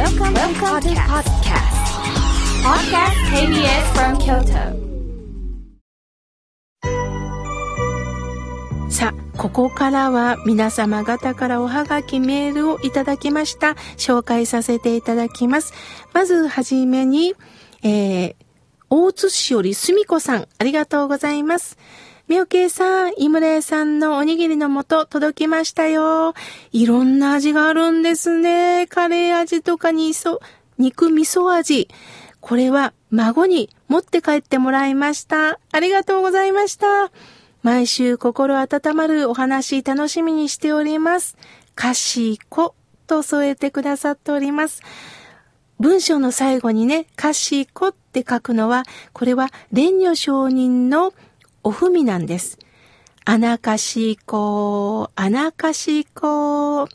Welcome, Welcome to podcast. Podcast KBS from Kyoto. さあ、ここからは皆様方からおはがきメールをいただきました。紹介させていただきます。まずはじめに、えー、大津市よりすみこさん、ありがとうございます。みおけいさん、井村屋さんのおにぎりの素届きましたよ。いろんな味があるんですね。カレー味とかにそ肉味噌味。これは孫に持って帰ってもらいました。ありがとうございました。毎週心温まるお話楽しみにしております。かしこと添えてくださっております。文章の最後にね、かしこって書くのは、これは蓮如上人のお文なんです。あなかしこ、あなかしこ。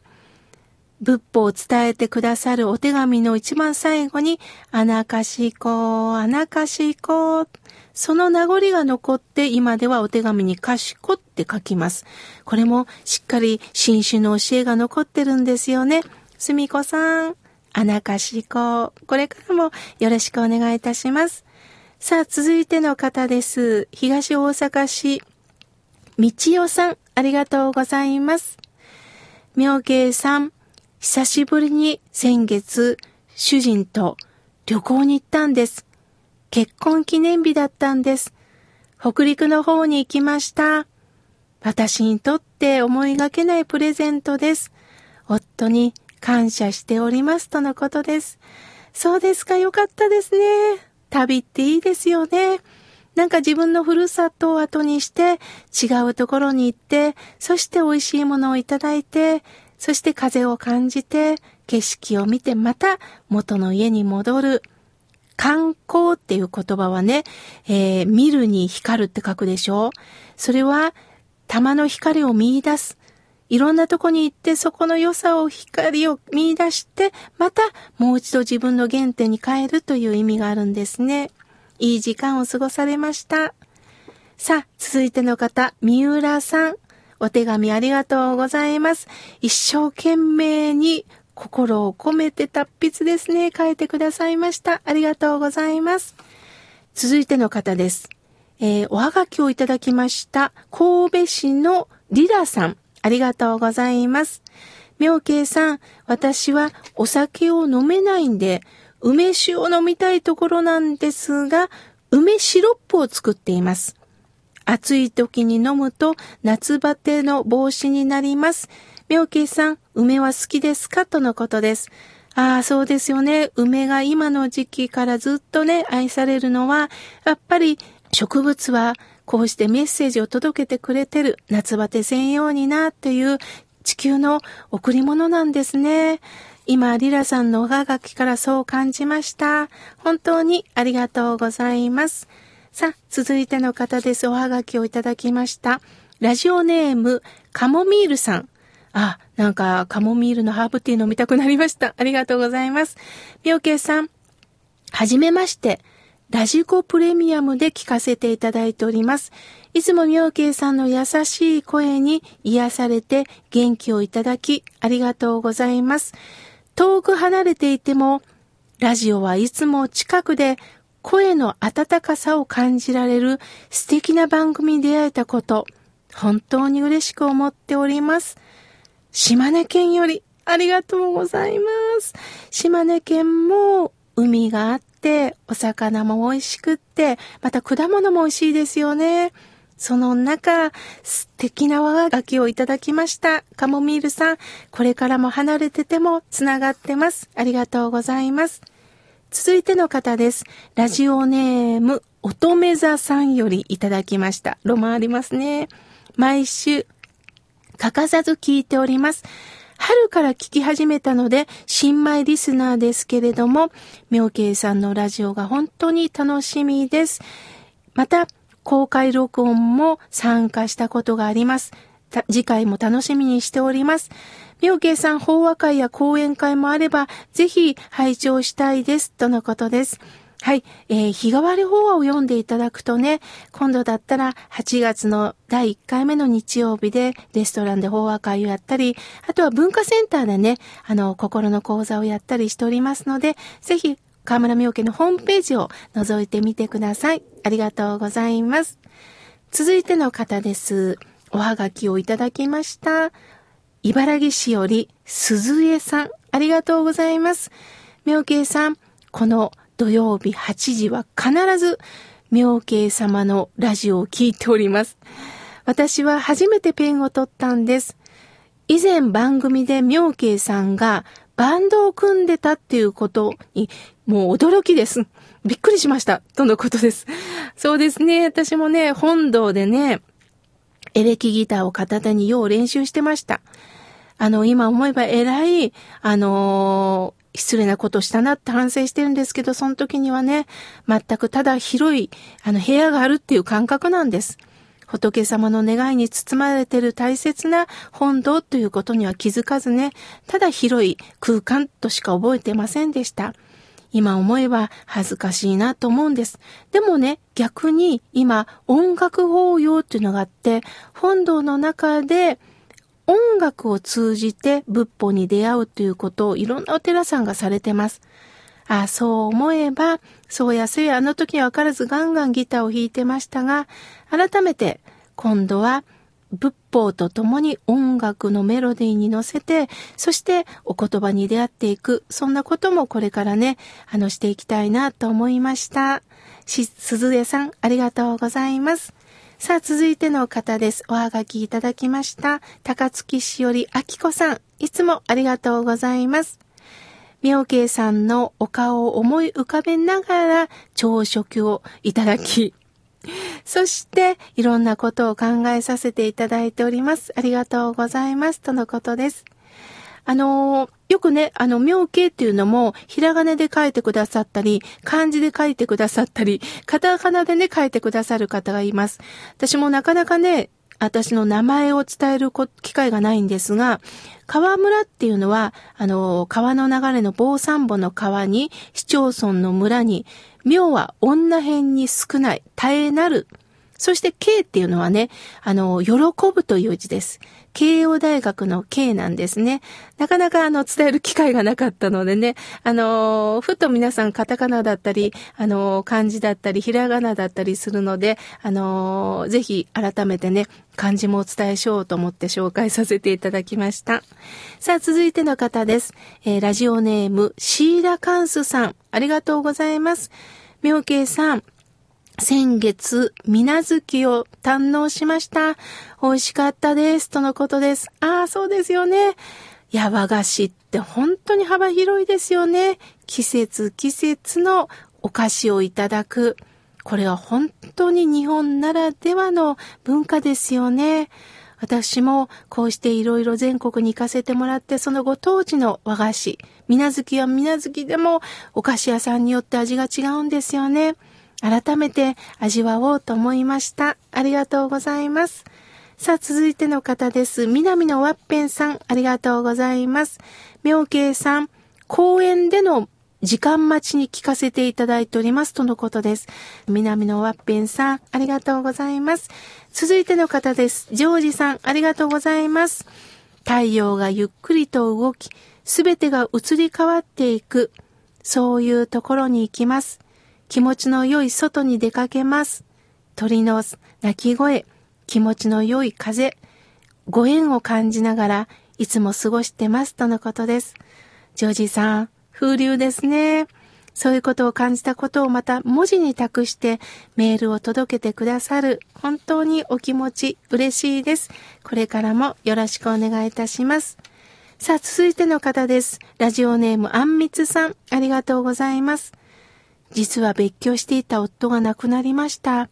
仏法を伝えてくださるお手紙の一番最後に、あなかしこ、あなかしこ。その名残が残って今ではお手紙にかしこって書きます。これもしっかり新種の教えが残ってるんですよね。すみこさん、あなかしこ。これからもよろしくお願いいたします。さあ、続いての方です。東大阪市、みちよさん、ありがとうございます。妙慶さん、久しぶりに先月、主人と旅行に行ったんです。結婚記念日だったんです。北陸の方に行きました。私にとって思いがけないプレゼントです。夫に感謝しておりますとのことです。そうですか、よかったですね。旅っていいですよね。なんか自分のふるさとを後にして違うところに行って、そして美味しいものをいただいて、そして風を感じて、景色を見てまた元の家に戻る。観光っていう言葉はね、えー、見るに光るって書くでしょそれは玉の光を見出す。いろんなとこに行ってそこの良さを光を見出して、またもう一度自分の原点に変えるという意味があるんですね。いい時間を過ごされました。さあ、続いての方、三浦さん。お手紙ありがとうございます。一生懸命に心を込めて達筆ですね。書いてくださいました。ありがとうございます。続いての方です。えー、おはがきをいただきました。神戸市のリラさん。ありがとうございます。妙慶さん、私はお酒を飲めないんで、梅酒を飲みたいところなんですが、梅シロップを作っています。暑い時に飲むと夏バテの防止になります。妙慶さん、梅は好きですか？とのことです。ああ、そうですよね。梅が今の時期からずっとね、愛されるのは、やっぱり植物はこうしてメッセージを届けてくれてる夏バテ専用になっていう地球の贈り物なんですね。今、リラさんのおはがきからそう感じました。本当にありがとうございます。さあ、続いての方です。おはがきをいただきました。ラジオネーム、カモミールさん。あ、なんか、カモミールのハーブティー飲みたくなりました。ありがとうございます。みょうけいさん、はじめまして。ラジコプレミアムで聞かせていただいております。いつも妙慶さんの優しい声に癒されて元気をいただきありがとうございます。遠く離れていても、ラジオはいつも近くで声の温かさを感じられる素敵な番組に出会えたこと、本当に嬉しく思っております。島根県よりありがとうございます。島根県も海があって、お魚も美味しくって、また果物も美味しいですよね。その中、素敵な和がきをいただきました。カモミールさん、これからも離れててもつながってます。ありがとうございます。続いての方です。ラジオネーム、乙女座さんよりいただきました。ロマンありますね。毎週、欠かさず聞いております。春から聞き始めたので、新米リスナーですけれども、妙慶さんのラジオが本当に楽しみです。また、公開録音も参加したことがあります。次回も楽しみにしております。妙慶さん、法話会や講演会もあれば、ぜひ拝聴したいです。とのことです。はい。えー、日替わり法話を読んでいただくとね、今度だったら8月の第1回目の日曜日でレストランで法話会をやったり、あとは文化センターでね、あの、心の講座をやったりしておりますので、ぜひ、河村明家のホームページを覗いてみてください。ありがとうございます。続いての方です。おはがきをいただきました。茨城市より鈴江さん、ありがとうございます。明慶さん、この土曜日8時は必ず妙慶様のラジオを聞いております。私は初めてペンを取ったんです。以前番組で妙慶さんがバンドを組んでたっていうことにもう驚きです。びっくりしました。とのことです。そうですね。私もね、本堂でね、エレキギターを片手によう練習してました。あの、今思えば偉い、あの失礼なことしたなって反省してるんですけど、その時にはね、全くただ広い、あの、部屋があるっていう感覚なんです。仏様の願いに包まれている大切な本堂ということには気づかずね、ただ広い空間としか覚えてませんでした。今思えば恥ずかしいなと思うんです。でもね、逆に今音楽法要っていうのがあって、本堂の中で音楽を通じて仏法に出会うということをいろんなお寺さんがされてます。ああ、そう思えば、そうやそうやあの時はわからずガンガンギターを弾いてましたが、改めて今度は仏法と共に音楽のメロディーに乗せて、そしてお言葉に出会っていく、そんなこともこれからね、あのしていきたいなと思いました。し、鈴江さん、ありがとうございます。さあ、続いての方です。おはがきいただきました。高槻市よりあきこさん、いつもありがとうございます。妙慶さんのお顔を思い浮かべながら朝食をいただき、そして、いろんなことを考えさせていただいております。ありがとうございます。とのことです。あのー、よくね、あの、妙形っていうのも、ひらがなで書いてくださったり、漢字で書いてくださったり、カタカナでね、書いてくださる方がいます。私もなかなかね、私の名前を伝える機会がないんですが、川村っていうのは、あの、川の流れの坊三母の川に、市町村の村に、妙は女編に少ない、絶えなるそして K っていうのはね、あの、喜ぶという字です。慶応大学の K なんですね。なかなかあの、伝える機会がなかったのでね、あの、ふと皆さんカタカナだったり、あの、漢字だったり、ひらがなだったりするので、あの、ぜひ改めてね、漢字もお伝えしようと思って紹介させていただきました。さあ、続いての方です。えー、ラジオネーム、シーラカンスさん、ありがとうございます。妙慶さん、先月、みなずきを堪能しました。美味しかったです。とのことです。ああ、そうですよね。いや和菓子って本当に幅広いですよね。季節季節のお菓子をいただく。これは本当に日本ならではの文化ですよね。私もこうしていろいろ全国に行かせてもらって、そのご当地の和菓子、みなずきはみなずきでもお菓子屋さんによって味が違うんですよね。改めて味わおうと思いました。ありがとうございます。さあ、続いての方です。南のワッペンさん、ありがとうございます。妙慶さん、公園での時間待ちに聞かせていただいておりますとのことです。南のワッペンさん、ありがとうございます。続いての方です。ジョージさん、ありがとうございます。太陽がゆっくりと動き、すべてが移り変わっていく、そういうところに行きます。気持ちの良い外に出かけます。鳥の鳴き声、気持ちの良い風、ご縁を感じながらいつも過ごしてますとのことです。ジョージさん、風流ですね。そういうことを感じたことをまた文字に託してメールを届けてくださる本当にお気持ち嬉しいです。これからもよろしくお願いいたします。さあ、続いての方です。ラジオネームあんみつさん、ありがとうございます。実は別居していた夫が亡くなりました。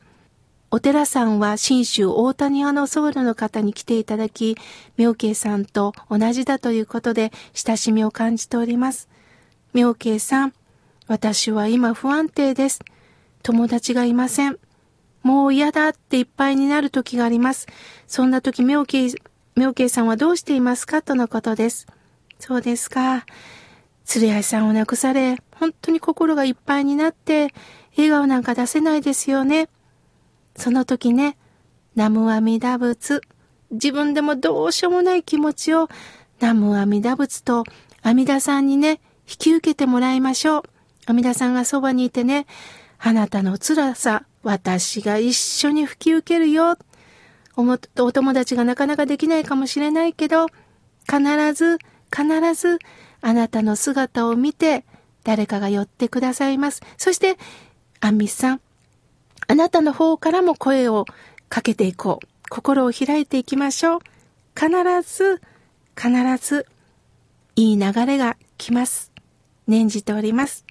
お寺さんは新州大谷屋の僧侶の方に来ていただき、妙慶さんと同じだということで親しみを感じております。妙慶さん、私は今不安定です。友達がいません。もう嫌だっていっぱいになる時があります。そんな時妙慶、妙慶さんはどうしていますか？とのことです。そうですか。鶴屋さんを亡くされ、本当に心がいっぱいになって、笑顔なんか出せないですよね。その時ね、南無阿弥陀仏、自分でもどうしようもない気持ちを南無阿弥陀仏と阿弥陀さんにね、引き受けてもらいましょう。阿弥陀さんがそばにいてね、あなたの辛さ、私が一緒に引き受けるよ。お友達がなかなかできないかもしれないけど、必ず、必ず、あなたの姿を見て、誰かが寄ってくださいます。そして、アンミスさん、あなたの方からも声をかけていこう。心を開いていきましょう。必ず、必ず、いい流れが来ます。念じております。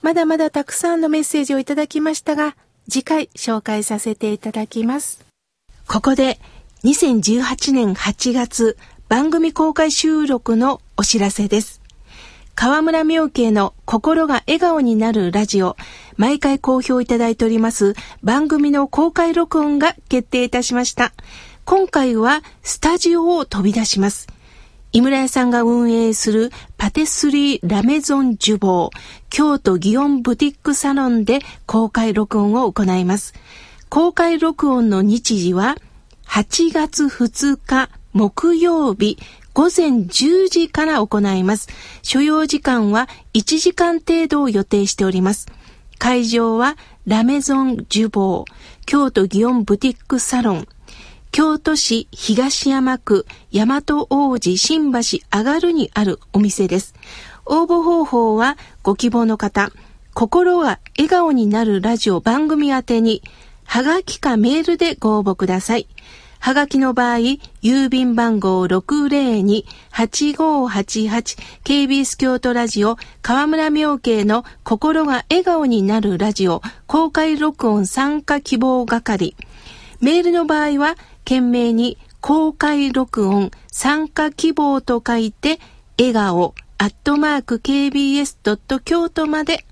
まだまだたくさんのメッセージをいただきましたが、次回紹介させていただきます。ここで2018年8月番組公開収録のお知らせです。河村明慶の心が笑顔になるラジオ、毎回好評いただいております番組の公開録音が決定いたしました。今回はスタジオを飛び出します。井村屋さんが運営するパテスリーラメゾンジュボー京都祇園ブティックサロンで公開録音を行います。公開録音の日時は8月2日木曜日午前10時から行います。所要時間は1時間程度を予定しております。会場はラメゾンジュボー京都祇園ブティックサロン京都市東山区大和王子新橋上がるにあるお店です。応募方法はご希望の方、心が笑顔になるラジオ番組宛てに、はがきかメールでご応募ください。はがきの場合、郵便番号 602-8588KBS 京都ラジオ河村明慶の心が笑顔になるラジオ公開録音参加希望係。メールの場合は、懸命に公開録音参加希望と書いて、笑顔アットマーク KBS 京都まで、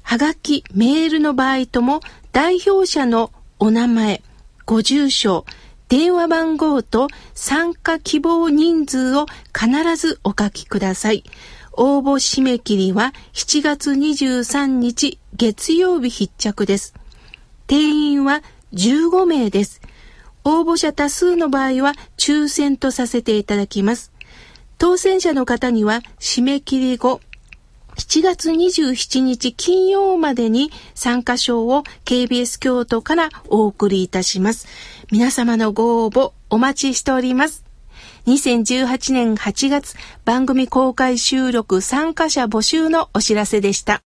はがき、メールの場合とも代表者のお名前、ご住所、電話番号と参加希望人数を必ずお書きください。応募締め切りは7月23日月曜日必着です。定員は15名です。応募者多数の場合は抽選とさせていただきます。当選者の方には締め切り後7月27日金曜までに参加賞を KBS 京都からお送りいたします。皆様のご応募お待ちしております。2018年8月番組公開収録参加者募集のお知らせでした。